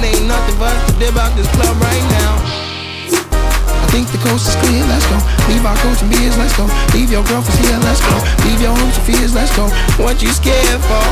it ain't nothing for us to dip out this club right now. I think the coast is clear, let's go. Leave our coach and beers, let's go. Leave your girlfriends here, let's go. Leave your hopes and fears, let's go. What you scared for?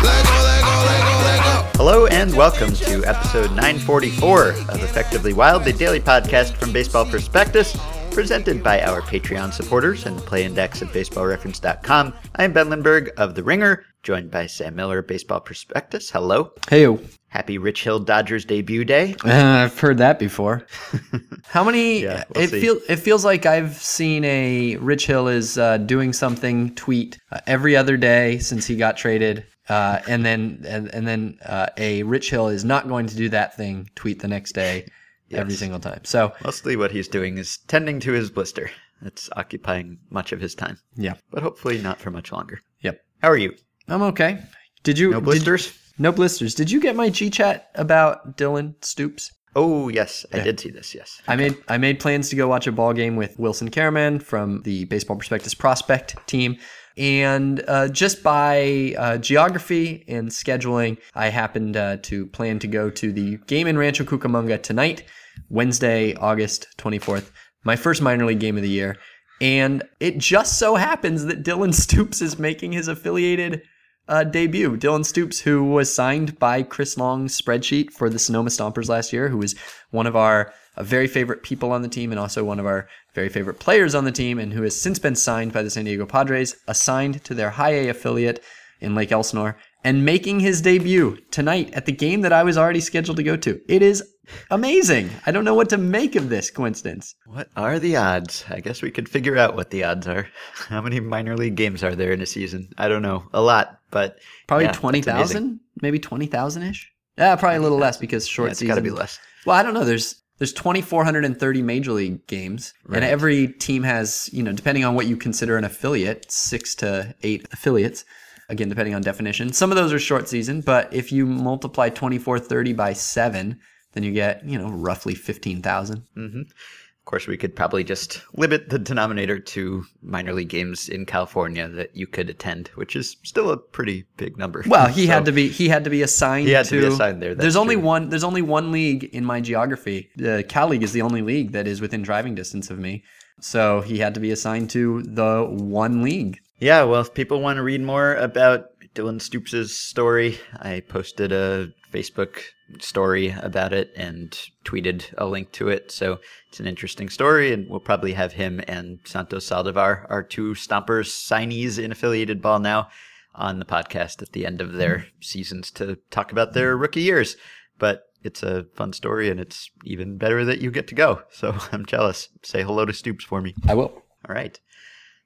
Let go, let go, let go, let go. Hello and welcome to episode 944 of Effectively Wild, the daily podcast from Baseball Prospectus, presented by our Patreon supporters and Play Index at BaseballReference.com. I am Ben Lindbergh of The Ringer, joined by Sam Miller of Baseball Prospectus. Hello. Hey, Happy Rich Hill Dodgers debut day. uh, I've heard that before. How many? Yeah, we'll it feels it feels like I've seen a Rich Hill is uh, doing something tweet uh, every other day since he got traded, uh, and then and, and then uh, a Rich Hill is not going to do that thing tweet the next day every single time. So Mostly what he's doing is tending to his blister. It's occupying much of his time, yeah, but hopefully not for much longer. yep, How are you? I'm okay. Did you No did- blisters? No blisters. Did you get my G chat about Dylan Stoops? Oh, yes, I did see this, yes. I made I made plans to go watch a ball game with Wilson Karaman from the Baseball Prospectus Prospect team, and uh, just by uh, geography and scheduling, I happened uh, to plan to go to the game in Rancho Cucamonga tonight, Wednesday, August twenty fourth. My first minor league game of the year, and it just so happens that Dylan Stoops is making his affiliated uh, debut. Dylan Stoops, who was signed by Chris Long's spreadsheet for the Sonoma Stompers last year, who was one of our uh, very favorite people on the team and also one of our very favorite players on the team, and who has since been signed by the San Diego Padres, assigned to their High A affiliate in Lake Elsinore, and making his debut tonight at the game that I was already scheduled to go to. It is amazing. I don't know what to make of this coincidence. What are the odds? I guess we could figure out what the odds are. How many minor league games are there in a season? I don't know. A lot, but Probably yeah, that's twenty amazing. thousand, maybe twenty thousand ish. Yeah, probably a little less because short Yeah, it's season. got to be less. Well, I don't know. There's there's 2430 major league games Right. and every team has, you know, depending on what you consider an affiliate, 6 to 8 affiliates. Again, depending on definition. Some of those are short season, but if you multiply 2430 by 7, then you get, you know, roughly 15,000. Mm-hmm. Of course, we could probably just limit the denominator to minor league games in California that you could attend, which is still a pretty big number. Well, he So- had to be he had to be assigned He had to to, be assigned there, there's only true. one there's only one league in my geography. The Cal League is the only league that is within driving distance of me. So he had to be assigned to the one league. Yeah, well, if people want to read more about Dylan Stoops' story, I posted a Facebook story about it and tweeted a link to it. So it's an interesting story, and we'll probably have him and Santos Saldivar, our two Stompers signees in affiliated ball now, on the podcast at the end of their seasons to talk about their rookie years. But it's a fun story, and it's even better that you get to go. So I'm jealous. Say hello to Stoops for me. I will. All right.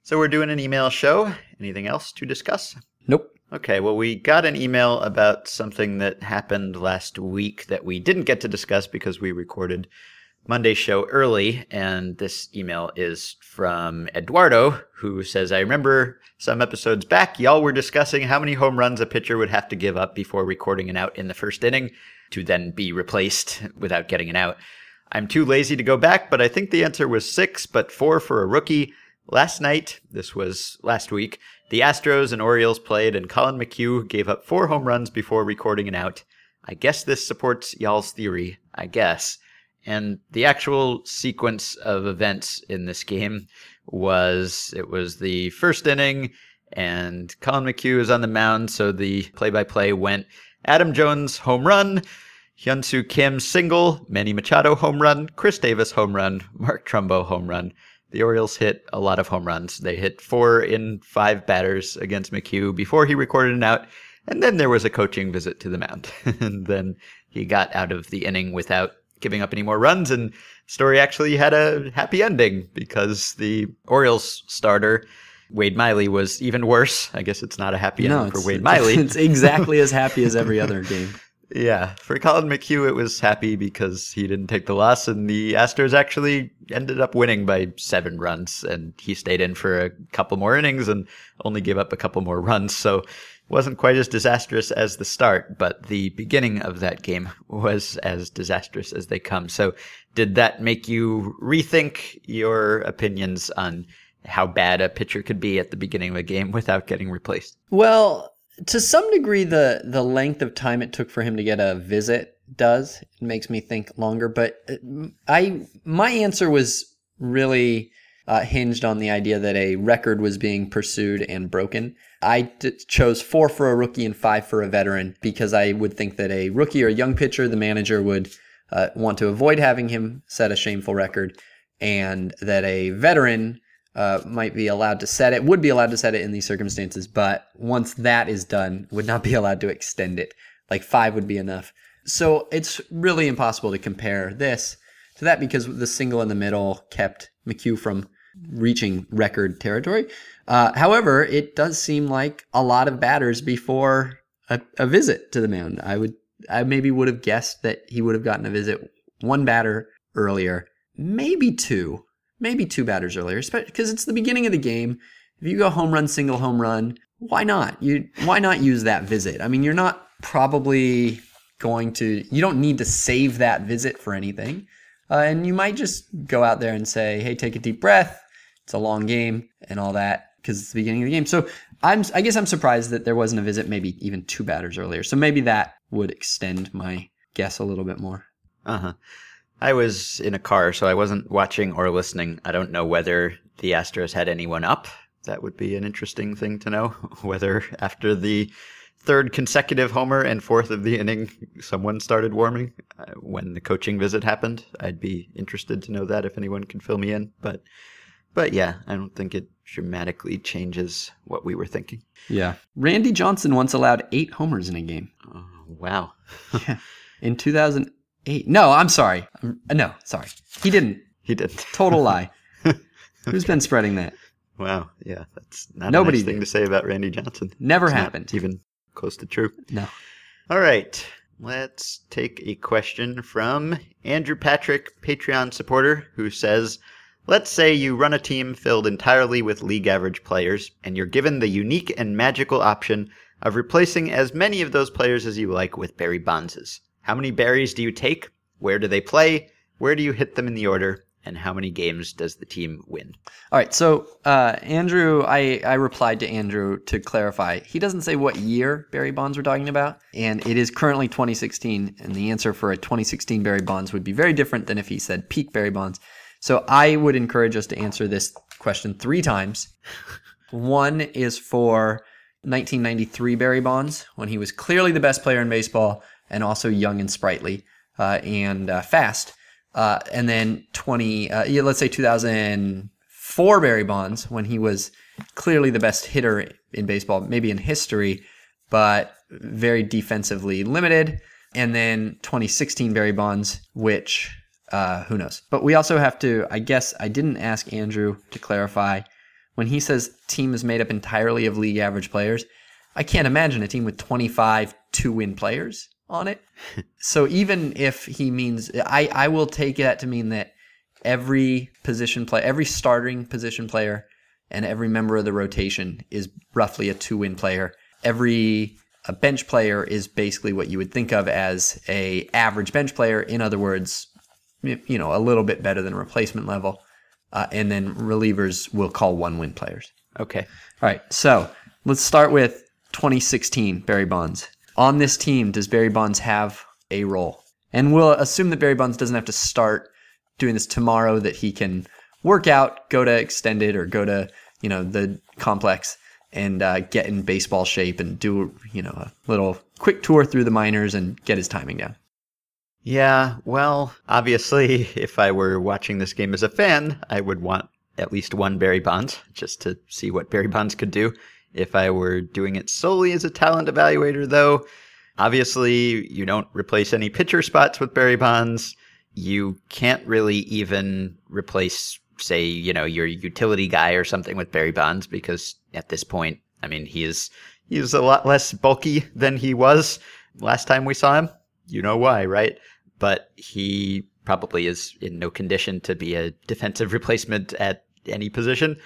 So we're doing an email show. Anything else to discuss? Nope. Okay, well, we got an email about something that happened last week that we didn't get to discuss because we recorded Monday's show early. And this email is from Eduardo, who says, I remember some episodes back, y'all were discussing how many home runs a pitcher would have to give up before recording an out in the first inning to then be replaced without getting an out. I'm too lazy to go back, but I think the answer was six, but four for a rookie. Last night, this was last week, the Astros and Orioles played, and Collin McHugh gave up four home runs before recording an out. I guess this supports y'all's theory, I guess. And the actual sequence of events in this game was it was the first inning, and Collin McHugh is on the mound, so the play by play went Adam Jones home run, Hyunsoo Kim single, Manny Machado home run, Chris Davis home run, Mark Trumbo home run. The Orioles hit a lot of home runs. They hit four in five batters against McHugh before he recorded an out. And then there was a coaching visit to the mound. and then he got out of the inning without giving up any more runs. And story actually had a happy ending because the Orioles starter, Wade Miley, was even worse. I guess it's not a happy ending for Wade Miley. It's exactly as happy as every other game. Yeah, for Collin McHugh, it was happy because he didn't take the loss, and the Astros actually ended up winning by seven runs, and he stayed in for a couple more innings and only gave up a couple more runs. So it wasn't quite as disastrous as the start, but the beginning of that game was as disastrous as they come. So did that make you rethink your opinions on how bad a pitcher could be at the beginning of a game without getting replaced? Well, to some degree, the the length of time it took for him to get a visit does it makes me think longer. But uh, I my answer was really uh, hinged on the idea that a record was being pursued and broken. I d- chose four for a rookie and five for a veteran because I would think that a rookie or a young pitcher, the manager would uh, want to avoid having him set a shameful record, and that a veteran uh, might be allowed to set it, would be allowed to set it in these circumstances, but once that is done, would not be allowed to extend it. Like five would be enough. So it's really impossible to compare this to that because the single in the middle kept McHugh from reaching record territory. Uh, however, it does seem like a lot of batters before a, a visit to the mound. I would, I maybe would have guessed that he would have gotten a visit one batter earlier, maybe two, maybe two batters earlier, because it's the beginning of the game. If you go home run, single home run, why not? You why not use that visit? I mean, you're not probably going to. You don't need to save that visit for anything. Uh, and you might just go out there and say, hey, take a deep breath. It's a long game and all that because it's the beginning of the game. So I'm, I guess I'm surprised that there wasn't a visit, maybe even two batters earlier. So maybe that would extend my guess a little bit more. Uh huh. I was in a car, so I wasn't watching or listening. I don't know whether the Astros had anyone up. That would be an interesting thing to know. Whether after the third consecutive homer and fourth of the inning, someone started warming uh, when the coaching visit happened. I'd be interested to know that if anyone can fill me in. But, but yeah, I don't think it dramatically changes what we were thinking. Yeah, Randy Johnson once allowed eight homers in a game. Oh, wow. yeah, in 2008. No, I'm sorry. I'm, no, sorry, he didn't. He didn't. Total lie. Who's been spreading that? Wow, yeah, that's not Nobody a nice thing did. to say about Randy Johnson. Never It's happened. even close to true. No. All right, let's take a question from Andrew Patrick, Patreon supporter, who says, Let's say you run a team filled entirely with league average players, and you're given the unique and magical option of replacing as many of those players as you like with Barry Bonds. How many berries do you take? Where do they play? Where do you hit them in the order? And how many games does the team win? All right, so uh, Andrew, I, I replied to Andrew to clarify. He doesn't say what year Barry Bonds we're talking about, and it is currently 2016. And the answer for a 2016 Barry Bonds would be very different than if he said peak Barry Bonds. So I would encourage us to answer this question three times. One is for 1993 Barry Bonds, when he was clearly the best player in baseball and also young and sprightly uh, and uh, fast. Uh, and then 20, uh, yeah, let's say 2004 Barry Bonds, when he was clearly the best hitter in baseball, maybe in history, but very defensively limited. And then 2016 Barry Bonds, which uh, who knows? But we also have to, I guess, I didn't ask Andrew to clarify. When he says team is made up entirely of league average players, I can't imagine a team with 25 two win players on it. so even if he means, I, I will take that to mean that every position play, every starting position player, and every member of the rotation is roughly a two win player. Every a bench player is basically what you would think of as a average bench player. In other words, you know, a little bit better than replacement level. Uh, and then relievers will call one win players. Okay. All right. So let's start with 2016 Barry Bonds. On this team, does Barry Bonds have a role? And we'll assume that Barry Bonds doesn't have to start doing this tomorrow, that he can work out, go to extended or go to, you know, the complex and uh, get in baseball shape and do, you know, a little quick tour through the minors and get his timing down. Yeah, well, obviously, if I were watching this game as a fan, I would want at least one Barry Bonds just to see what Barry Bonds could do. If I were doing it solely as a talent evaluator, though, obviously you don't replace any pitcher spots with Barry Bonds. You can't really even replace, say, you know, your utility guy or something with Barry Bonds because at this point, I mean, he is he is a lot less bulky than he was last time we saw him. You know why, right? But he probably is in no condition to be a defensive replacement at any position.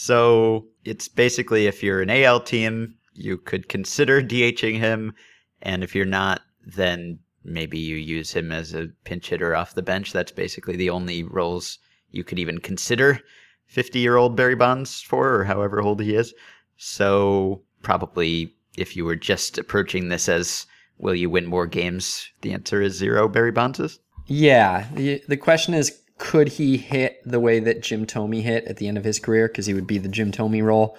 So it's basically if you're an AL team, you could consider DHing him. And if you're not, then maybe you use him as a pinch hitter off the bench. That's basically the only roles you could even consider 50 year old Barry Bonds for, or however old he is. So probably if you were just approaching this as will you win more games, the answer is zero Barry Bonds. Yeah. The, the question is could he hit the way that Jim Thome hit at the end of his career? Because he would be the Jim Thome role.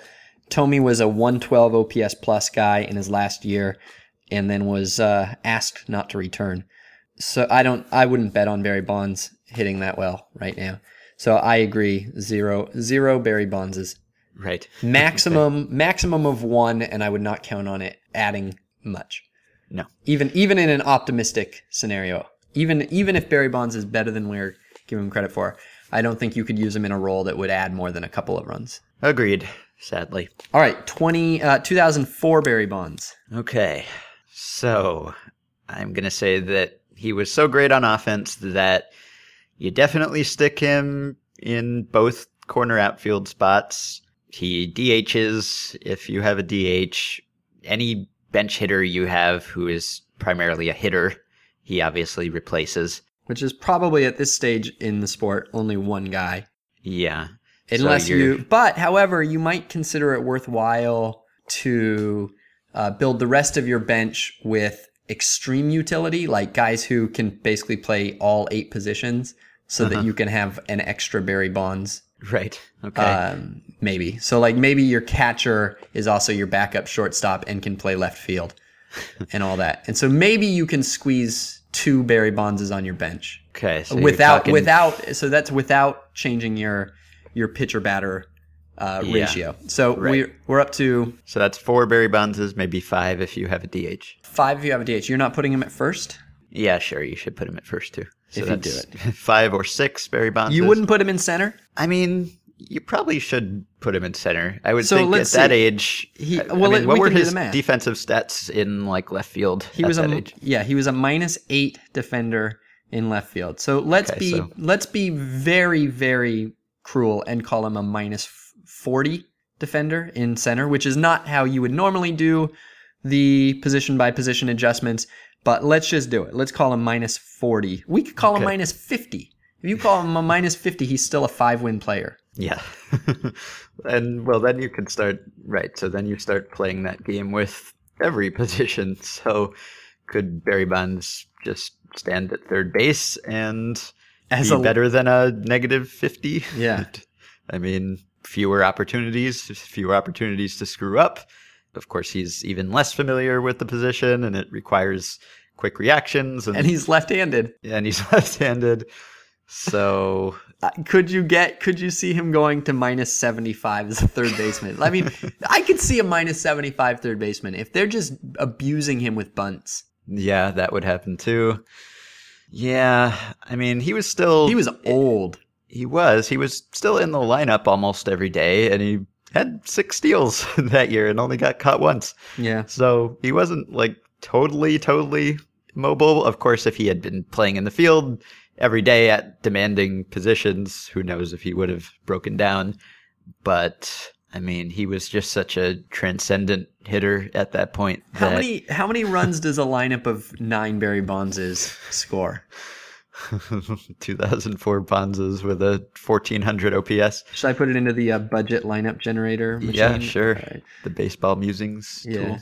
Thome was a 112 OPS plus guy in his last year and then was uh, asked not to return. So I don't, I wouldn't bet on Barry Bonds hitting that well right now. So I agree, zero, zero Barry Bondses. Right. Maximum, maximum of one, and I would not count on it adding much. No. Even, even in an optimistic scenario, even, even if Barry Bonds is better than we're giving him credit for, I don't think you could use him in a role that would add more than a couple of runs. Agreed. Sadly. All right, 20, uh, 2004 Barry Bonds. Okay. So I'm going to say that he was so great on offense that you definitely stick him in both corner outfield spots. He DHs if you have a DH. Any bench hitter you have who is primarily a hitter, he obviously replaces. Which is probably at this stage in the sport only one guy. Yeah. Unless So you, but however, you might consider it worthwhile to uh, build the rest of your bench with extreme utility, like guys who can basically play all eight positions, so that you can have an extra Barry Bonds. Right. Okay. Um, maybe so, like maybe your catcher is also your backup shortstop and can play left field, and all that. And so maybe you can squeeze two Barry Bondses on your bench okay. So without talking- without so that's without changing your your pitcher batter uh, Yeah. ratio. So Right. we're we're up to So that's four Barry Bondses, maybe five if you have a DH. five if you have a DH. You're not putting him at first. Yeah, sure. You should put him at first too. So If you do that's five or six Barry Bonds. You wouldn't put him in center. I mean, you probably should put him in center. I would So think at let's that age. He- I- I well, mean, we what were his defensive stats in like left field? He at was that a age? yeah. He was a minus eight defender in left field. So let's Okay, be so- let's be very very cruel and call him a forty defender in center, which is not how you would normally do the position by position adjustments. But let's just do it. Let's call him minus forty. We could call him minus fifty. If you call him a minus fifty, he's still a five win player. Yeah. and well, then you can start right. So then you start playing that game with every position. So could Barry Bonds just stand at third base and As be a better than a negative fifty? Yeah. I mean, fewer opportunities, fewer opportunities to screw up. Of course, he's even less familiar with the position, and it requires quick reactions. And, and he's left-handed. and he's left-handed. So Uh, could you get could you see him going to minus 75 as a third baseman i mean i could see a minus 75 third baseman if they're just abusing him with bunts yeah, that would happen too. Yeah, I mean, he was still he was old he was he was still in the lineup almost every day, and he had six steals that year and only got caught once. yeah So he wasn't like totally, totally mobile. Of course, if he had been playing in the field every day at demanding positions, who knows if he would have broken down. But I mean, he was just such a transcendent hitter at that point. how that- many how many runs does a lineup of nine barry bonds score 2004 Bondses with a 1400 OPS. should i put it into the uh, budget lineup generator machine? Yeah, sure. Right. The baseball musings yeah tool.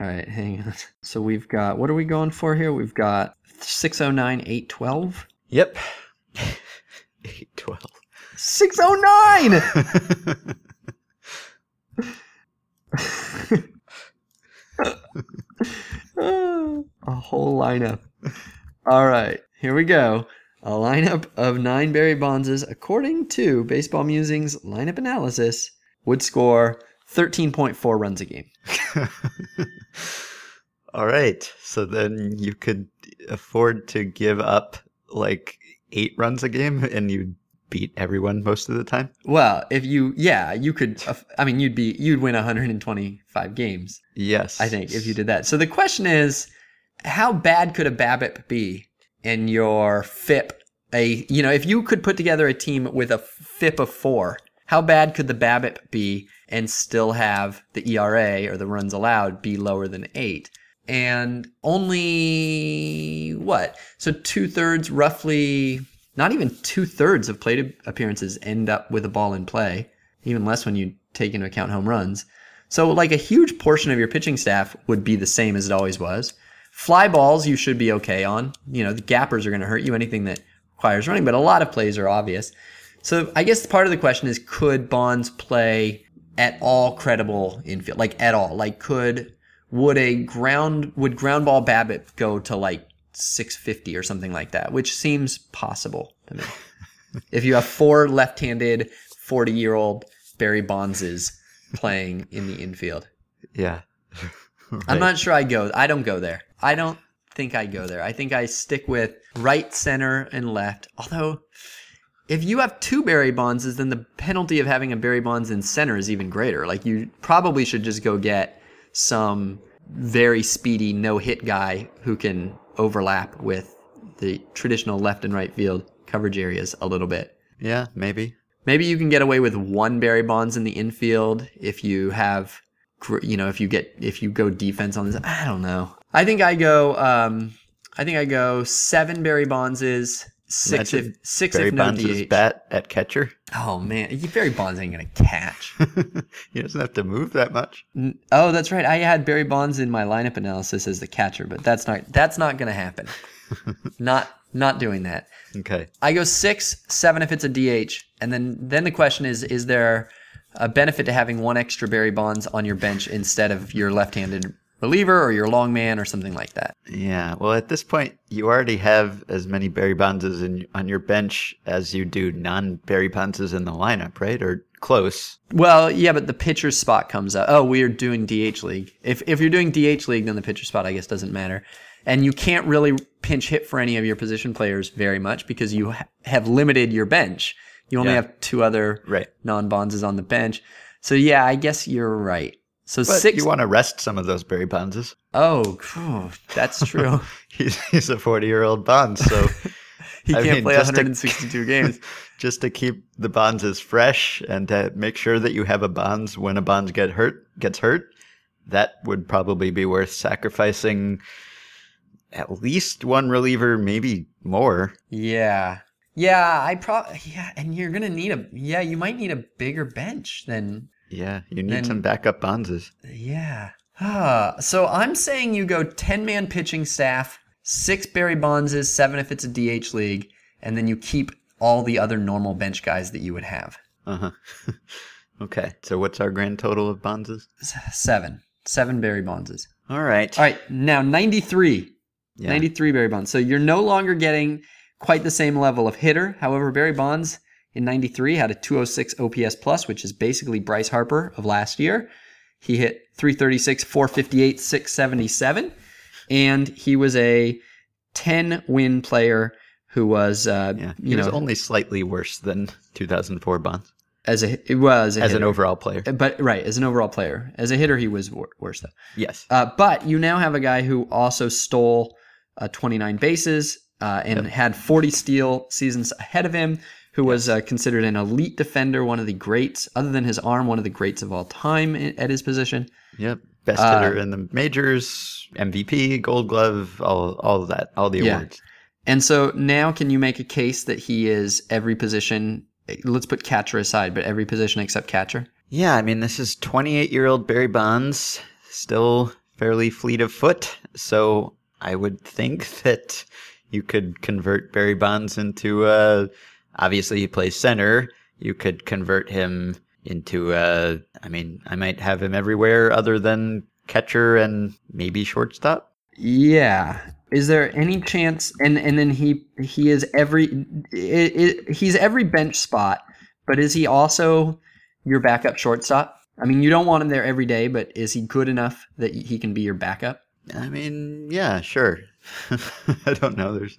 all right hang on so we've got what are we going for here we've got 609 812 Yep. 812. 609 a whole lineup. All right, here we go. A lineup of nine Barry Bondses, according to Baseball Musings lineup analysis, would score 13.4 runs a game. All right. So then you could afford to give up like eight runs a game and you'd beat everyone most of the time. Well, if you, yeah, you could. I mean, you'd be, you'd win 125 games. Yes. I think if you did that. So the question is, how bad could a BABIP be in your FIP? A you know, if you could put together a team with a FIP of four, how bad could the BABIP be and still have the ERA or the runs allowed be lower than eight? And only what? So two thirds, roughly, not even two thirds of plate appearances end up with a ball in play, even less when you take into account home runs. So, like a huge portion of your pitching staff would be the same as it always was. Fly balls, you should be okay on. You know, the gappers are going to hurt you, anything that requires running, but a lot of plays are obvious. So, I guess part of the question is could Bonds play at all credible infield? Like, at all? Like, could, would a ground, would ground ball BABIP go to like 650 or something like that, which seems possible to me. if you have four left handed 40 year old Barry Bondses playing in the infield. Yeah. I'm not sure I go. I don't go there. I don't think I go there. I think I stick with right, center, and left. Although, if you have two Barry Bondses, then the penalty of having a Barry Bonds in center is even greater. Like you probably should just go get some very speedy no hit guy who can overlap with the traditional left and right field coverage areas a little bit. Yeah, maybe. Maybe you can get away with one Barry Bonds in the infield if you have, you know, if you get if you go defense on this. I don't know. I think I go. Um, I think I go seven Barry Bondses, six Imagine if six Barry if no Bonds' DH. bat at catcher. Oh man, Barry Bonds ain't gonna catch. he doesn't have to move that much. Oh, that's right. I had Barry Bonds in my lineup analysis as the catcher, but that's not that's not gonna happen. not not doing that. Okay. I go six, seven if it's a DH, and then then the question is: Is there a benefit to having one extra Barry Bonds on your bench instead of your left-handed reliever or your long man or something like that? Yeah. Well, at this point, you already have as many Barry Bondses in, on your bench as you do non Barry Bondses in the lineup, right? Or close. Well, yeah, but the pitcher's spot comes up. Oh, we're doing DH league. If if you're doing DH league, then the pitcher spot I guess doesn't matter. And you can't really pinch hit for any of your position players very much because you ha- have limited your bench. You only Yeah. have two other Right. non-bonds on the bench. So yeah, I guess you're right. So But six you want to rest some of those Barry Bondses. Oh, that's true. He's, he's a 40 year old Bonds, so he I can't mean, play just to- 162 games. just to keep the Bonds fresh and to make sure that you have a Bonds when a Bonds get hurt gets hurt, that would probably be worth sacrificing at least one reliever, maybe more. Yeah. Yeah, I probably yeah, and you're gonna need a yeah, you might need a bigger bench than Yeah, you need Then- some backup Bonds. yeah. Ah, so I'm saying you go 10 man pitching staff, six Barry Bondses, seven if it's a DH league, and then you keep all the other normal bench guys that you would have. Uh huh. okay, so what's our grand total of Bonds? S- Seven. Seven Barry Bondses. All right. All right, now 93. Yeah. 93 Barry Bonds. So you're no longer getting quite the same level of hitter. However, Barry Bonds in 93 had a 206 OPS plus, which is basically Bryce Harper of last year. He hit 336, 458, 677. And he was a 10 win player who was, uh, Yeah, he you was know, only slightly worse than 2004 Bonds as a, it was a as an overall player. But right, as an overall player. As a hitter, he was wor- worse though. Yes. Uh, but you now have a guy who also stole uh, 29 bases uh, and had 40 steal seasons ahead of him, who was uh, considered an elite defender, one of the greats, other than his arm, one of the greats of all time at his position. Yep. Best Uh, hitter in the majors, MVP, Gold Glove, all all of that, all the Yeah. awards. And so now, can you make a case that he is every position? Let's put catcher aside, but every position except catcher. Yeah, I mean, this is 28 year old Barry Bonds, still fairly fleet of foot. So I would think that you could convert Barry Bonds into, uh, obviously, he plays center. You could convert him into, uh, I mean, I might have him everywhere other than catcher and maybe shortstop. Yeah. Is there any chance? And and then he he is every i i he's every bench spot, but is he also your backup shortstop? I mean, you don't want him there every day, but is he good enough that he can be your backup? I mean, yeah, sure. I don't know. There's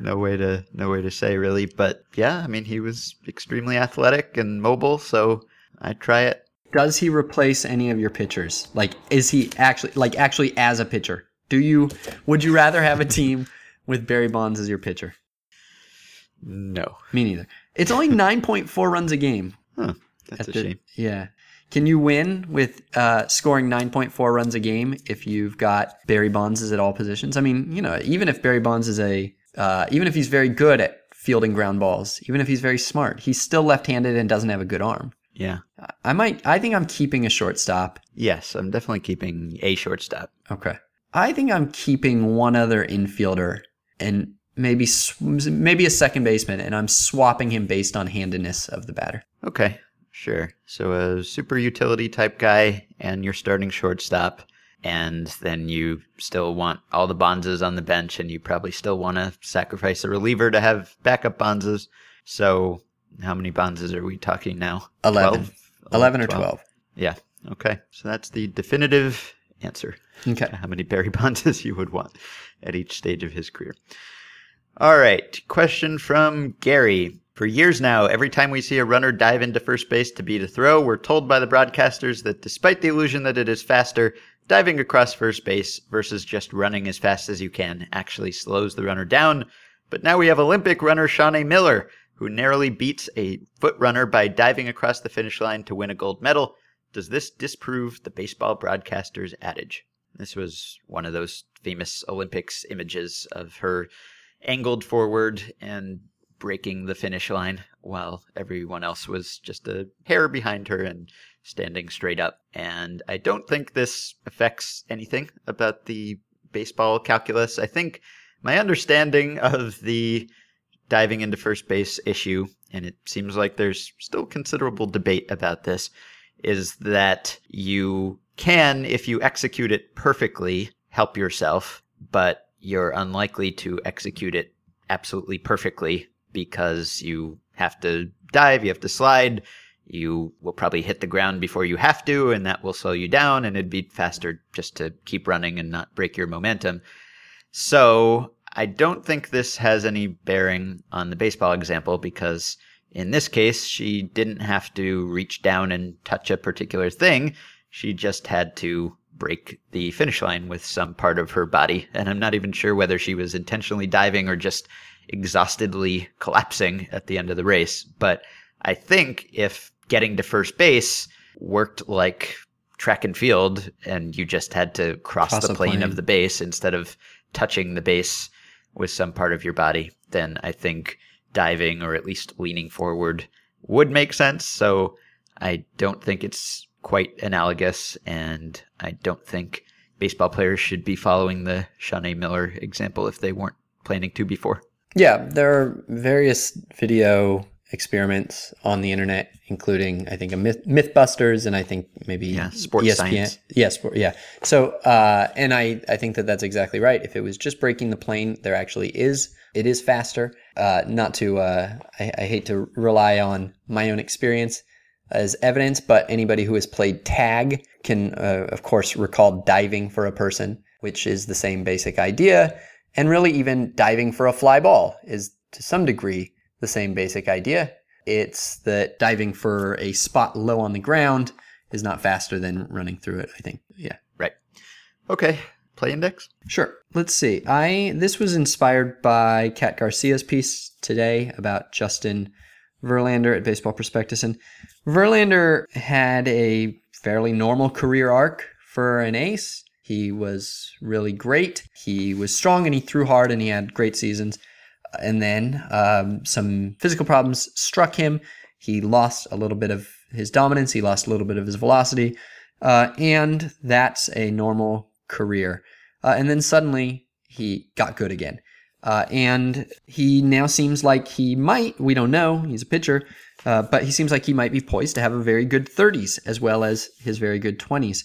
no way to no way to say really, but yeah, I mean, he was extremely athletic and mobile, so I'd try it. Does he replace any of your pitchers? Like, is he actually like actually as a pitcher? Do you would you rather have a team with Barry Bonds as your pitcher? No, Me neither. It's only nine point four runs a game. huh, that's a the- shame. Yeah. Can you win with uh, scoring 9.4 runs a game if you've got Barry Bonds is at all positions? I mean, you know, even if Barry Bonds is a, uh, even if he's very good at fielding ground balls, even if he's very smart, he's still left-handed and doesn't have a good arm. Yeah. I might. I think I'm keeping a shortstop. Yes, I'm definitely keeping a shortstop. Okay. I think I'm keeping one other infielder and maybe maybe a second baseman, and I'm swapping him based on handedness of the batter. Okay, sure. So a super utility type guy and your starting shortstop, and then you still want all the Bondses on the bench, and you probably still want to sacrifice a reliever to have backup Bondses. So how many Bondses are we talking now? 11. 12? 11 or 12. Yeah. Okay. So that's the definitive answer. Okay. how many Barry Bonds you would want at each stage of his career. All right, question from Gary. For years now, every time we see a runner dive into first base to beat a throw, we're told by the broadcasters that despite the illusion that it is faster, diving across first base versus just running as fast as you can actually slows the runner down. But now we have Olympic runner Shaunae Miller, who narrowly beats a foot runner by diving across the finish line to win a gold medal. Does this disprove the baseball broadcaster's adage? This was one of those famous Olympics images of her angled forward and breaking the finish line while everyone else was just a hair behind her and standing straight up. And I don't think this affects anything about the baseball calculus. I think my understanding of the diving into first base issue, and it seems like there's still considerable debate about this, is that you can, if you execute it perfectly, help yourself, but you're unlikely to execute it absolutely perfectly because you have to dive, you have to slide, you will probably hit the ground before you have to, and that will slow you down, and it'd be faster just to keep running and not break your momentum. So I don't think this has any bearing on the baseball example because in this case, she didn't have to reach down and touch a particular thing. She just had to break the finish line with some part of her body. And I'm not even sure whether she was intentionally diving or just exhaustedly collapsing at the end of the race. But I think if getting to first base worked like track and field and you just had to cross, Cross the plane, plane. of the base instead of touching the base with some part of your body, then I think diving or at least leaning forward would make sense. So I don't think it's quite analogous, and I don't think baseball players should be following the Shaunae Miller example if they weren't planning to before. Yeah, there are various video experiments on the internet, including I think a Myth, MythBusters and I think maybe Yeah, sports ESPN. science. Yeah, sport, yeah. So, uh, and I I think that that's exactly right. If it was just breaking the plane, there actually is it is faster. Uh, not to uh, I, I hate to rely on my own experience as evidence, but anybody who has played tag can, uh, of course, recall diving for a person, which is the same basic idea. And really, even diving for a fly ball is to some degree the same basic idea. It's that diving for a spot low on the ground is not faster than running through it, I think. Yeah. Right. Okay. Play index. Sure. Let's see. I this was inspired by Kat Garcia's piece today about Justin Verlander at Baseball Prospectus, and Verlander had a fairly normal career arc for an ace. He was really great. He was strong and he threw hard and he had great seasons. And then um, some physical problems struck him. He lost a little bit of his dominance. He lost a little bit of his velocity, uh, and that's a normal career. Uh, and then suddenly he got good again. Uh, and he now seems like he might, we don't know, he's a pitcher, uh, but he seems like he might be poised to have a very good 30s as well as his very good 20s.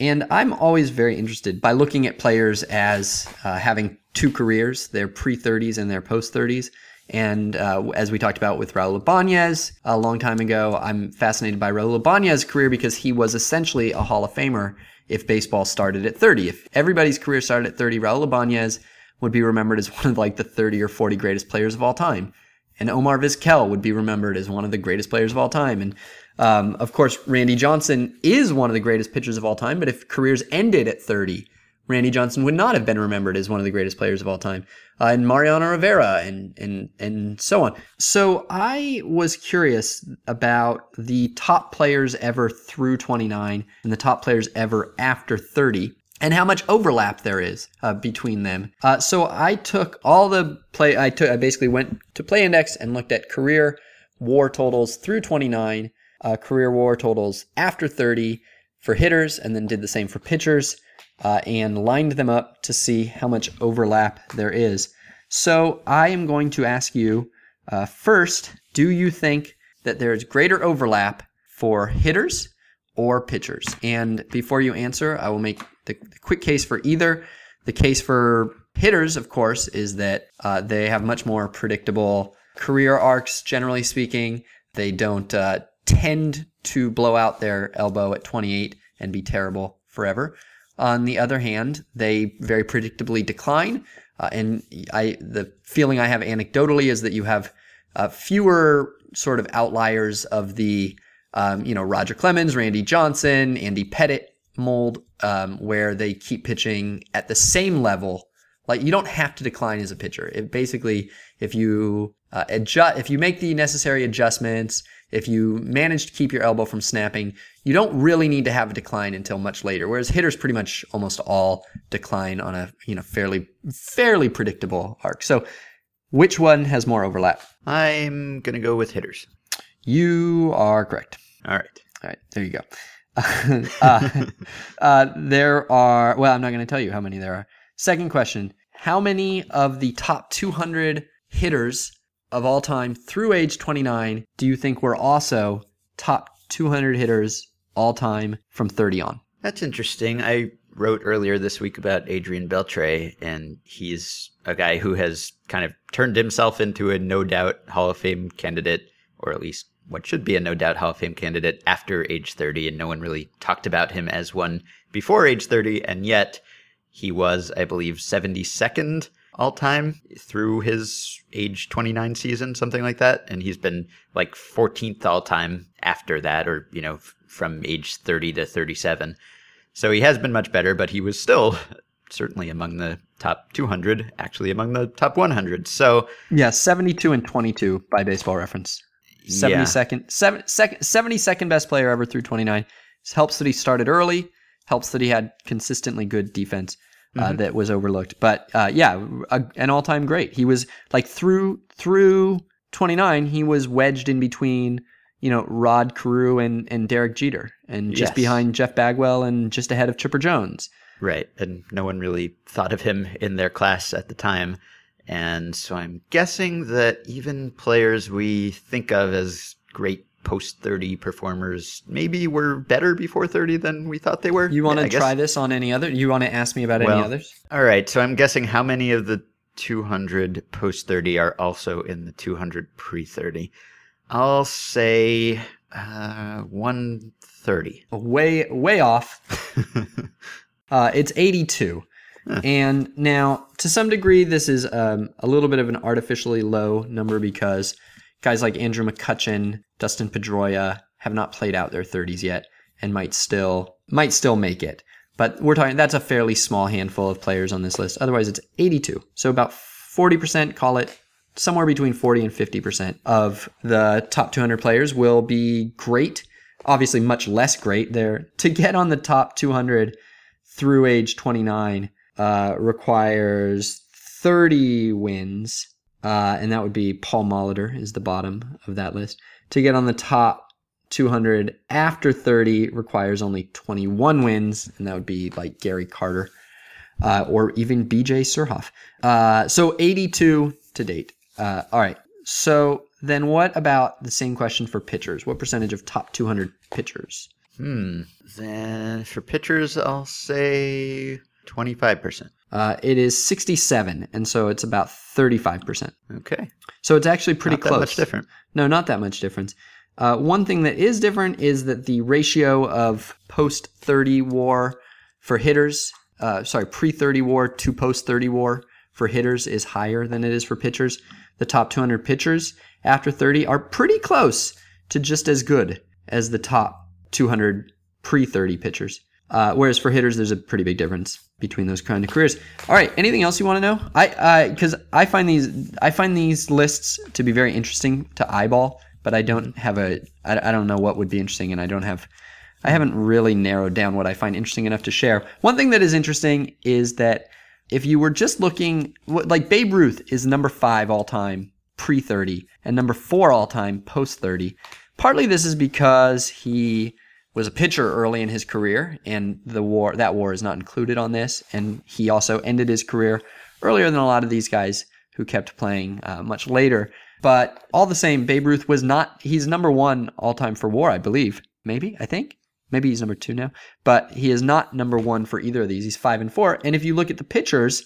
And I'm always very interested by looking at players as uh, having two careers, their pre 30s and their post 30s. And uh, as we talked about with Raul Ibanez a long time ago, I'm fascinated by Raul Ibanez's career because he was essentially a Hall of Famer if baseball started at 30. If everybody's career started at 30, Raul Ibanez would be remembered as one of like the 30 or 40 greatest players of all time. And Omar Vizquel would be remembered as one of the greatest players of all time. And um, of course, Randy Johnson is one of the greatest pitchers of all time. But if careers ended at 30, Randy Johnson would not have been remembered as one of the greatest players of all time. Uh, and Mariano Rivera and and and so on. So I was curious about the top players ever through 29 and the top players ever after 30 and how much overlap there is uh, between them. Uh, so I took all the play. I took. I basically went to Play Index and looked at career WAR totals through 29 uh, career war totals after 30 for hitters and then did the same for pitchers uh, and lined them up to see how much overlap there is. So I am going to ask you uh, first do you think that there is greater overlap for hitters or pitchers? And before you answer, I will make the, the quick case for either. The case for hitters, of course, is that uh, they have much more predictable career arcs, generally speaking. They don't uh, tend to blow out their elbow at 28 and be terrible forever. On the other hand, they very predictably decline. Uh, and I, the feeling I have anecdotally is that you have uh, fewer sort of outliers of the, um, you know, Roger Clemens, Randy Johnson, Andy Pettitte mold, um, where they keep pitching at the same level. Like you don't have to decline as a pitcher. It basically, if you uh, adjust, if you make the necessary adjustments, if you manage to keep your elbow from snapping, you don't really need to have a decline until much later. Whereas hitters pretty much almost all decline on a you know fairly fairly predictable arc. So, which one has more overlap? I'm gonna go with hitters. You are correct. All right. All right, there you go. uh, uh, there are, well, I'm not going to tell you how many there are. Second question How many of the top 200 hitters of all time through age 29 do you think were also top 200 hitters all time from 30 on? That's interesting. I wrote earlier this week about Adrian Beltre, and he's a guy who has kind of turned himself into a no doubt Hall of Fame candidate, or at least what should be a no doubt Hall of Fame candidate after age 30, and no one really talked about him as one before age 30, and yet he was, I believe, 72nd all time through his age 29 season, something like that. And he's been like 14th all time after that, or, you know, f- from age 30 to 37. So he has been much better, but he was still certainly among the top 200, actually among the top 100. So, Yeah, 72 and 22 by baseball reference. 72nd, seven, second, 72nd best player ever through 29. Helps that he started early, helps that he had consistently good defense. Uh, that was overlooked, but uh, yeah, a, an all-time great. He was like through through 29, he was wedged in between, you know, Rod Carew and and Derek Jeter, and just Yes. behind Jeff Bagwell and just ahead of Chipper Jones. Right. And no one really thought of him in their class at the time. And so I'm guessing that even players we think of as great post 30 performers maybe were better before 30 than we thought they were. You want to guess. try this on any other? You want to ask me about any others? All right. So I'm guessing how many of the 200 post 30 are also in the 200 pre 30. I'll say uh, 130. Way way off. Uh, it's 82. And now, to some degree, this is um, a little bit of an artificially low number because guys like Andrew McCutchen, Dustin Pedroia have not played out their 30s yet and might still might still make it. But we're talking that's a fairly small handful of players on this list. Otherwise, it's 82. So about 40%, call it somewhere between 40 and 50% of the top 200 players will be great. Obviously, much less great there. To get on the top 200 through age 29 uh, requires 30 wins, uh, and that would be Paul Molitor is the bottom of that list. To get on the top 200 after 30 requires only 21 wins, and that would be like Gary Carter uh, or even BJ Surhoff. Uh, so 82 to date. Uh, all right. So then what about the same question for pitchers? What percentage of top 200 pitchers? Hmm. Then for pitchers, I'll say 25%. Uh, it is 67, and so it's about 35%. Okay. So it's actually pretty Not that close. much different. No, not that much difference. Uh, one thing that is different is that the ratio of post 30 war for hitters, uh, sorry, pre 30 war to post 30 war for hitters is higher than it is for pitchers. The top 200 pitchers after 30 are pretty close to just as good as the top 200 pre 30 pitchers. Uh, whereas for hitters, there's a pretty big difference between those kind of careers. All right, anything else you want to know? I because I find these I find these lists to be very interesting to eyeball, but I don't have a I, I don't know what would be interesting, and I don't have I haven't really narrowed down what I find interesting enough to share. One thing that is interesting is that if you were just looking like Babe Ruth is number five all time pre 30 and number four all time post 30. Partly this is because he was a pitcher early in his career, and the war that war is not included on this. And he also ended his career earlier than a lot of these guys who kept playing uh, much later. But all the same, Babe Ruth was not. He's number one all time for WAR, I believe. Maybe I think. Maybe he's number two now, but he is not number one for either of these. He's five and four. And if you look at the pitchers,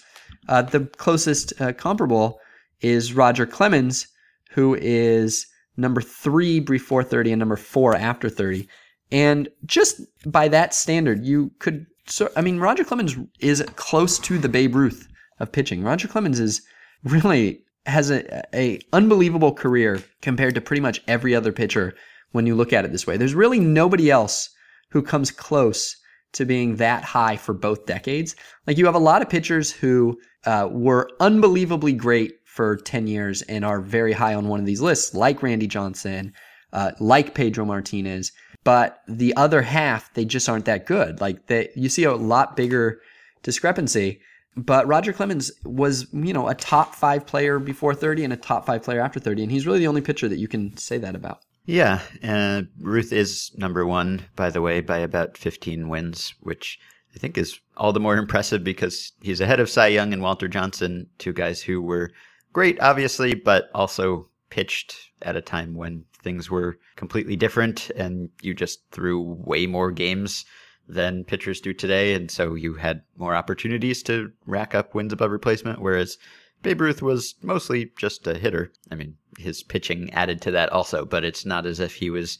uh, the closest uh, comparable is Roger Clemens, who is number three before 30 and number four after 30. And just by that standard, you could. So, I mean, Roger Clemens is close to the Babe Ruth of pitching. Roger Clemens is really has a, a unbelievable career compared to pretty much every other pitcher when you look at it this way. There's really nobody else who comes close to being that high for both decades. Like you have a lot of pitchers who uh, were unbelievably great for 10 years and are very high on one of these lists, like Randy Johnson, uh, like Pedro Martinez. But the other half, they just aren't that good. Like they, you see a lot bigger discrepancy. But Roger Clemens was, you know, a top five player before 30 and a top five player after 30. And he's really the only pitcher that you can say that about. Yeah, uh, Ruth is number one, by the way, by about 15 wins, which I think is all the more impressive because he's ahead of Cy Young and Walter Johnson, two guys who were great, obviously, but also pitched at a time when things were completely different and you just threw way more games than pitchers do today. And so you had more opportunities to rack up wins above replacement, whereas Babe Ruth was mostly just a hitter. I mean, his pitching added to that also, but it's not as if he was,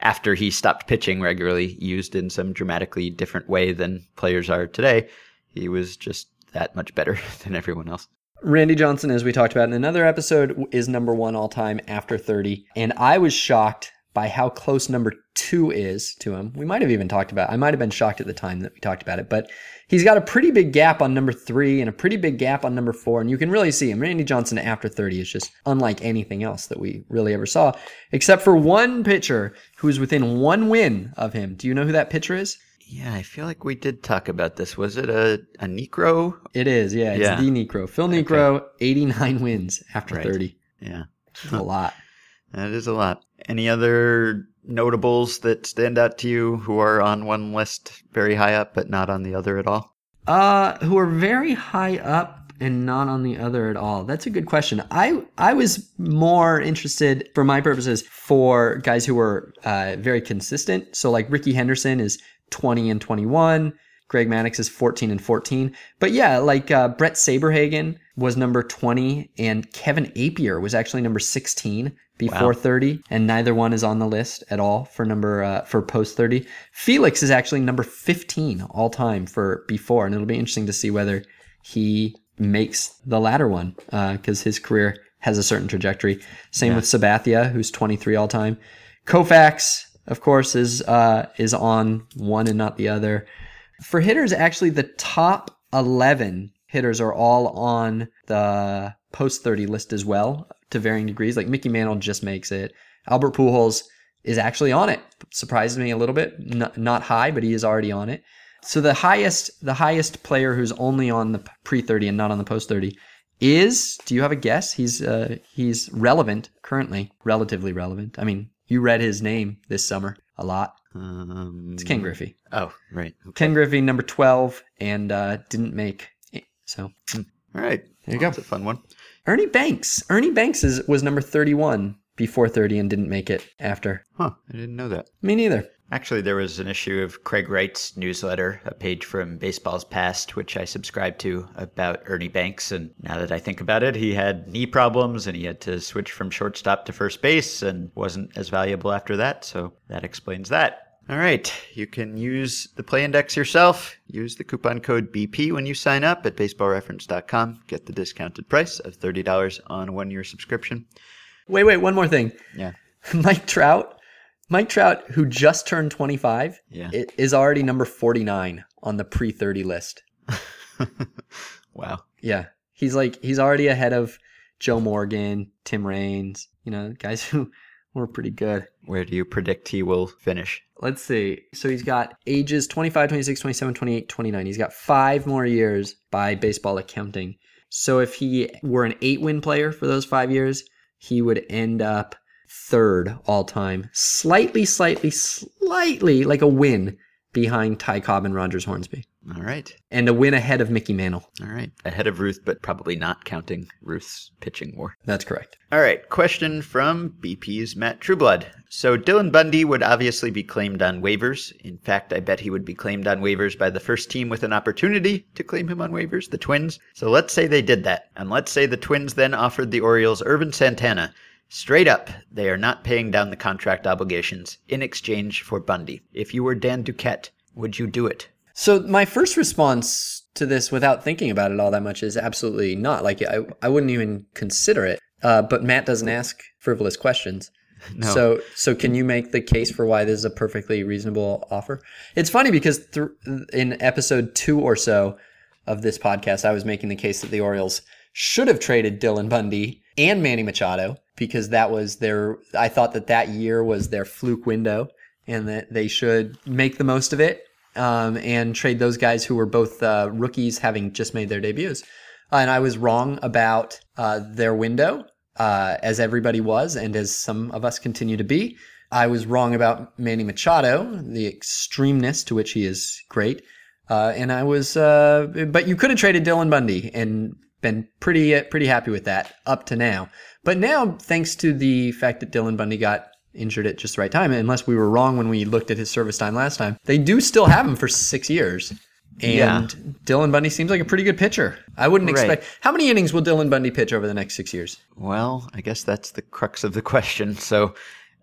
after he stopped pitching regularly, used in some dramatically different way than players are today. He was just that much better than everyone else. Randy Johnson, as we talked about in another episode, is number one all time after 30. And I was shocked by how close number two is to him. We might have even talked about I might have been shocked at the time that we talked about it, but he's got a pretty big gap on number three and a pretty big gap on number four. And you can really see him. Randy Johnson after 30 is just unlike anything else that we really ever saw, except for one pitcher who's within one win of him. Do you know who that pitcher is? Yeah, I feel like we did talk about this. Was it a, a Niekro? It is, yeah. It's Yeah. the Niekro. Phil Niekro, 89 wins after Right. 30. Yeah, a lot. that is a lot. Any other notables that stand out to you who are on one list very high up but not on the other at all? Uh, who are very high up and not on the other at all? That's a good question. I I was more interested, for my purposes, for guys who were uh, very consistent. So like Rickey Henderson is 20 and 21. Greg Maddux is 14 and 14. But yeah, like uh, Bret Saberhagen was number 20, and Kevin Appier was actually number 16 before Wow. 30, and neither one is on the list at all for number uh, for post 30. Felix is actually number 15 all time for before, and it'll be interesting to see whether he makes the latter one because his career has a certain trajectory. Same with Sabathia, who's 23 all time. Koufax, of course, is uh, is on one and not the other. For hitters, actually, the top 11 hitters are all on the post 30 list as well to varying degrees. Like Mickey Mantle just makes it. Albert Pujols is actually on it. Surprises me a little bit. Not, not high, but he is already on it. So the highest the highest player who's only on the pre 30 and not on the post 30 is do you have a guess? He's uh he's relevant currently, relatively relevant. I mean, you read his name this summer a lot. Um, It's Ken Griffey. Oh, right. Okay. Ken Griffey, number 12, and uh, didn't make. it. So All right. There you go. That's a fun one. Ernie Banks. Ernie Banks is, was number 31 before 30 and didn't make it after. Huh. I didn't know that. Me neither. Actually, there was an issue of Craig Wright's newsletter, a page from Baseball's Past, which I subscribed to about Ernie Banks. And now that I think about it, he had knee problems and he had to switch from shortstop to first base and wasn't as valuable after that. So that explains that. All right. You can use the play index yourself. Use the coupon code BP when you sign up at baseballreference.com. Get the discounted price of $30 on a one year subscription. Wait, wait, one more thing. Yeah. Mike Trout. Mike Trout, who just turned 25, Yeah. is already number 49 on the pre 30 list. wow. Yeah. He's like, he's already ahead of Joe Morgan, Tim Raines, you know, guys who were pretty good. Where do you predict he will finish? Let's see. So he's got ages 25, 26, 27, 28, 29. He's got five more years by baseball accounting. So if he were an eight win player for those five years, he would end up third all time, slightly, slightly, slightly like a win behind Ty Cobb and Rogers Hornsby. All right. And a win ahead of Mickey Mantle. All right. Ahead of Ruth, but probably not counting Ruth's pitching war. That's correct. All right. Question from BP's Matt Trueblood. So Dylan Bundy would obviously be claimed on waivers. In fact, I bet he would be claimed on waivers by the first team with an opportunity to claim him on waivers, the Twins. So let's say they did that. And let's say the Twins then offered the Orioles Ervin Santana. Straight up, they are not paying down the contract obligations in exchange for Bundy. If you were Dan Duquette, would you do it? So my first response to this, without thinking about it all that much, is absolutely not. Like I, I wouldn't even consider it. Uh, but Matt doesn't ask frivolous questions. No. So, so can you make the case for why this is a perfectly reasonable offer? It's funny because th- in episode two or so of this podcast, I was making the case that the Orioles should have traded Dylan Bundy and Manny Machado because that was their. I thought that that year was their fluke window, and that they should make the most of it um, and trade those guys who were both uh, rookies having just made their debuts. And I was wrong about uh, their window, uh, as everybody was, and as some of us continue to be. I was wrong about Manny Machado, the extremeness to which he is great. Uh, and I was, uh, but you could have traded Dylan Bundy and been pretty, pretty happy with that up to now. But now, thanks to the fact that Dylan Bundy got injured at just the right time, unless we were wrong when we looked at his service time last time. They do still have him for six years. And yeah. Dylan Bundy seems like a pretty good pitcher. I wouldn't right. expect. How many innings will Dylan Bundy pitch over the next six years? Well, I guess that's the crux of the question. So,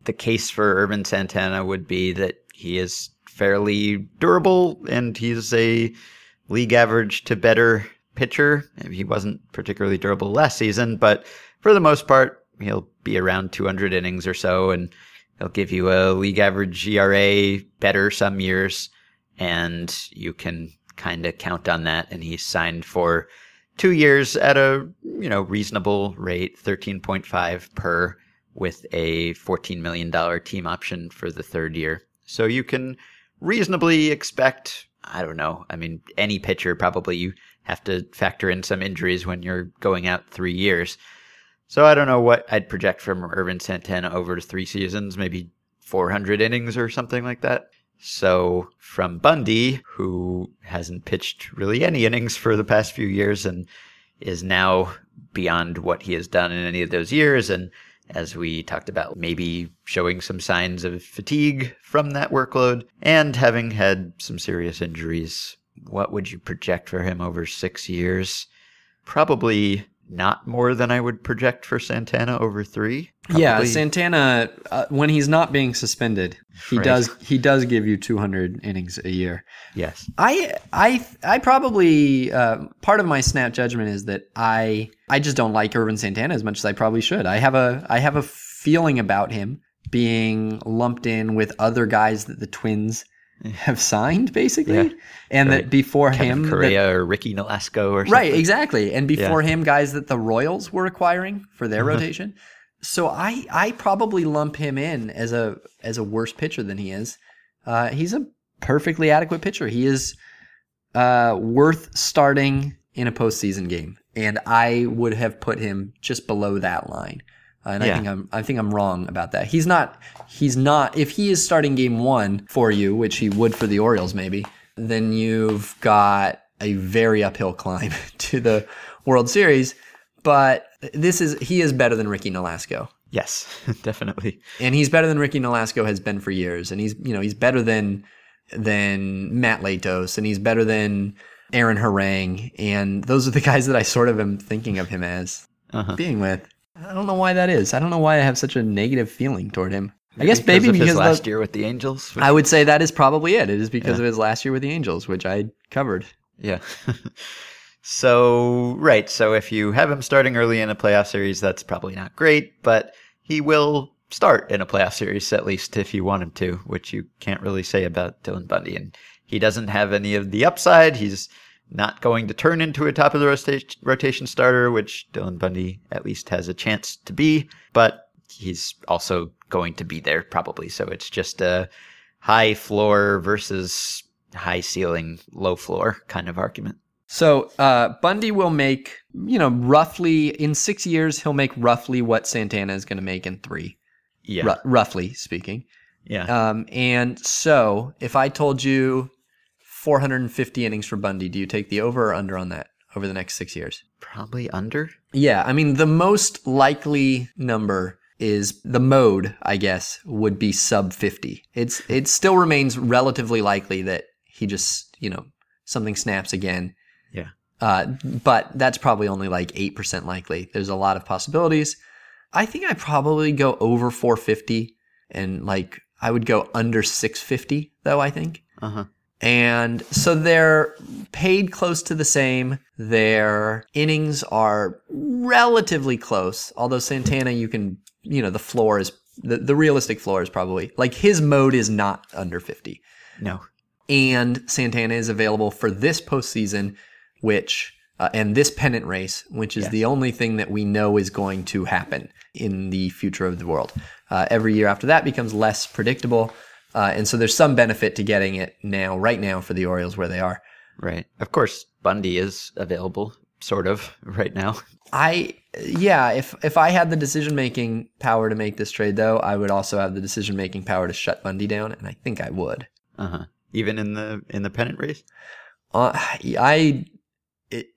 the case for Ervin Santana would be that he is fairly durable and he's a league average to better pitcher. He wasn't particularly durable last season, but for the most part, he'll be around 200 innings or so, and he'll give you a league average ERA better some years, and you can kind of count on that. And he's signed for two years at a you know reasonable rate, 13.5 per, with a 14 million dollar team option for the third year. So you can reasonably expect. I don't know. I mean, any pitcher probably you have to factor in some injuries when you're going out three years. So I don't know what I'd project from Ervin Santana over three seasons, maybe 400 innings or something like that. So from Bundy, who hasn't pitched really any innings for the past few years and is now beyond what he has done in any of those years, and as we talked about, maybe showing some signs of fatigue from that workload and having had some serious injuries. What would you project for him over six years? Probably not more than I would project for Santana over three. Probably. Yeah, Santana uh, when he's not being suspended, he right. does he does give you 200 innings a year. Yes. I I I probably uh, part of my snap judgment is that I I just don't like Ervin Santana as much as I probably should. I have a I have a feeling about him being lumped in with other guys that the Twins have signed basically yeah, and right. that before Kevin him Correia that, or Ricky Nolasco or something. right exactly and before yeah. him guys that the Royals were acquiring for their uh-huh. rotation so I I probably lump him in as a as a worse pitcher than he is uh, he's a perfectly adequate pitcher he is uh, worth starting in a postseason game and I would have put him just below that line and yeah. I think I'm I think I'm wrong about that. He's not he's not if he is starting game 1 for you, which he would for the Orioles maybe, then you've got a very uphill climb to the World Series, but this is he is better than Ricky Nolasco. Yes, definitely. And he's better than Ricky Nolasco has been for years and he's you know, he's better than than Matt Latos and he's better than Aaron Harang and those are the guys that I sort of am thinking of him as uh-huh. being with. I don't know why that is. I don't know why I have such a negative feeling toward him. Maybe I guess maybe because his last the, year with the Angels. I would say that is probably it. It is because yeah. of his last year with the Angels, which I covered. Yeah. so right. So if you have him starting early in a playoff series, that's probably not great, but he will start in a playoff series at least if you want him to, which you can't really say about Dylan Bundy. And he doesn't have any of the upside. He's not going to turn into a top of the rotation starter, which Dylan Bundy at least has a chance to be, but he's also going to be there probably. So it's just a high floor versus high ceiling, low floor kind of argument. So uh, Bundy will make, you know, roughly in six years, he'll make roughly what Santana is going to make in three. Yeah. ru- roughly speaking. Yeah. Um, and so, if I told you 450 innings for Bundy, do you take the over or under on that over the next six years? Probably under. Yeah, I mean, the most likely number is the mode, I guess, would be sub 50. It's it still remains relatively likely that he just, you know, something snaps again. Yeah. Uh, but that's probably only like 8% likely. There's a lot of possibilities. I think I probably go over 450 and like I would go under 650 though, I think. Uh huh. And so they're paid close to the same. Their innings are relatively close, although Santana, you can, you know, the floor is, the, the realistic floor is probably, like his mode is not under 50. No. And Santana is available for this postseason, which, uh, and this pennant race, which is Yes. the only thing that we know is going to happen in the future of the world. Uh, every year after that becomes less predictable. Uh, and so there's some benefit to getting it now, right now, for the Orioles where they are. Right. Of course, Bundy is available, sort of, right now. I, yeah, if if I had the decision making power to make this trade, though, I would also have the decision making power to shut Bundy down, and I think I would. Uh huh. Even in the in the pennant race. Uh, I, it,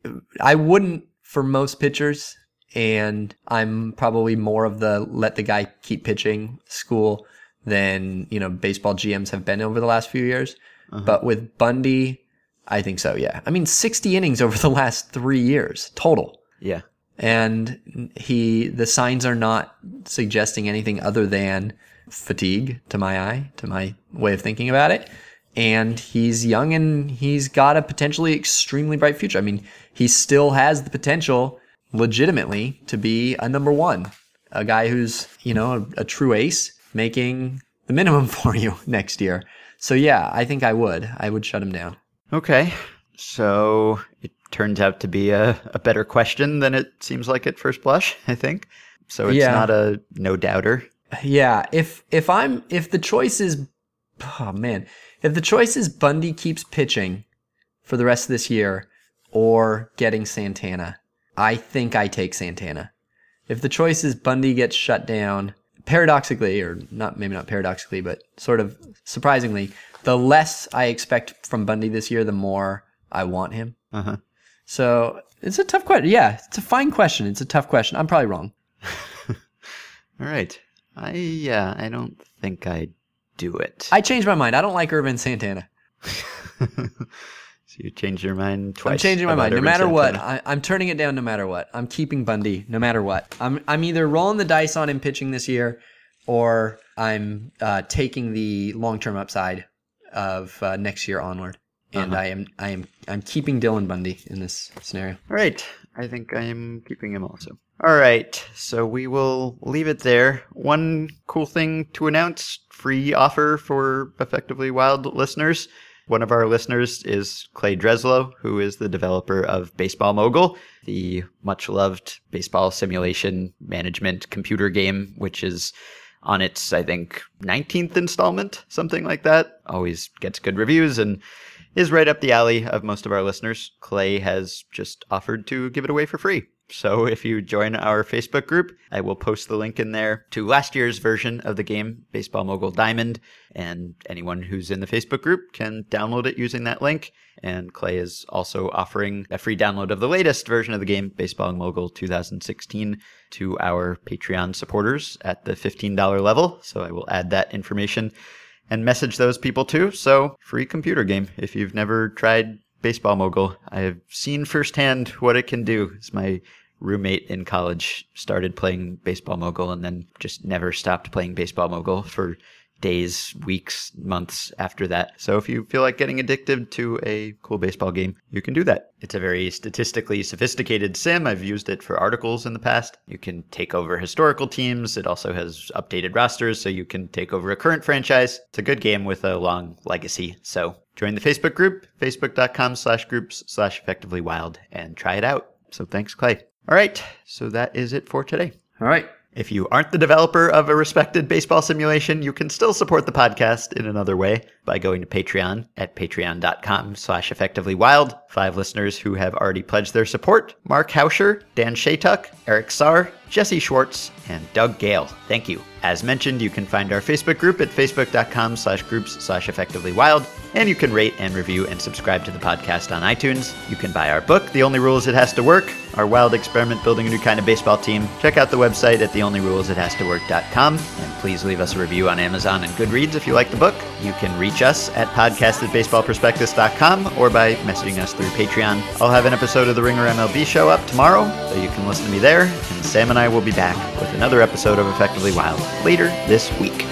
I wouldn't for most pitchers, and I'm probably more of the let the guy keep pitching school than you know baseball GMs have been over the last few years. Uh-huh. But with Bundy, I think so. Yeah, I mean, 60 innings over the last three years total. Yeah. and he the signs are not suggesting anything other than fatigue to my eye to my way of thinking about it and he's young and he's got a potentially extremely bright future i mean he still has the potential legitimately to be a number one a guy who's you know a, a true ace making the minimum for you next year so yeah i think i would i would shut him down Okay. So it turns out to be a, a better question than it seems like at first blush, I think. So it's Yeah. not a no doubter. Yeah, if if I'm if the choice is oh man, if the choice is Bundy keeps pitching for the rest of this year or getting Santana, I think I take Santana. If the choice is Bundy gets shut down, paradoxically or not maybe not paradoxically, but sort of surprisingly, the less I expect from Bundy this year, the more I want him. Uh huh. So, it's a tough question. Yeah, it's a fine question. It's a tough question. I'm probably wrong. All right. I yeah, I don't think I do it. I changed my mind. I don't like Ervin Santana. so you changed your mind twice. I'm changing my mind. No matter what, I, I'm turning it down. No matter what, I'm keeping Bundy. No matter what, I'm I'm either rolling the dice on him pitching this year, or I'm uh, taking the long term upside of uh, next year onward. And Uh-huh. I am I am I'm keeping Dylan Bundy in this scenario. All right. I think I am keeping him also. All right. So we will leave it there. One cool thing to announce free offer for Effectively Wild listeners. One of our listeners is Clay Dreslough, who is the developer of Baseball Mogul, the much loved baseball simulation management computer game, which is on its, I think, 19th installment, something like that. Always gets good reviews and is right up the alley of most of our listeners. Clay has just offered to give it away for free. So if you join our Facebook group, I will post the link in there to last year's version of the game, Baseball Mogul Diamond, and anyone who's in the Facebook group can download it using that link. And Clay is also offering a free download of the latest version of the game, Baseball Mogul 2016, to our Patreon supporters at the $15 level. So I will add that information and message those people too. So, free computer game. If you've never tried Baseball Mogul, I have seen firsthand what it can do. My roommate in college started playing Baseball Mogul and then just never stopped playing Baseball Mogul for days, weeks, months after that. So if you feel like getting addicted to a cool baseball game, you can do that. It's a very statistically sophisticated sim. I've used it for articles in the past. You can take over historical teams. It also has updated rosters, so you can take over a current franchise. It's a good game with a long legacy. So join the Facebook group, facebook.com slash groups slash effectively wild, and try it out. So thanks, Clay. All right, so that is it for today. All right. If you aren't the developer of a respected baseball simulation, you can still support the podcast in another way by going to Patreon at patreon.com slash effectivelywild. Five listeners who have already pledged their support Mark Hauscher, Dan Shaytuck, Eric Sarr, Jesse Schwartz, and Doug Gale. Thank you. As mentioned, you can find our Facebook group at facebook.com slash groups slash effectivelywild, and you can rate and review and subscribe to the podcast on iTunes. You can buy our book, The Only Rule Is It Has to Work, our wild experiment building a new kind of baseball team. Check out the website at theonlyrulesithasToWork.com, and please leave us a review on Amazon and Goodreads if you like the book. You can reach us at podcast at baseballprospectus.com or by messaging us through Patreon. I'll have an episode of the Ringer MLB show up tomorrow, so you can listen to me there, and Sam and I will be back with another episode of Effectively Wild later this week.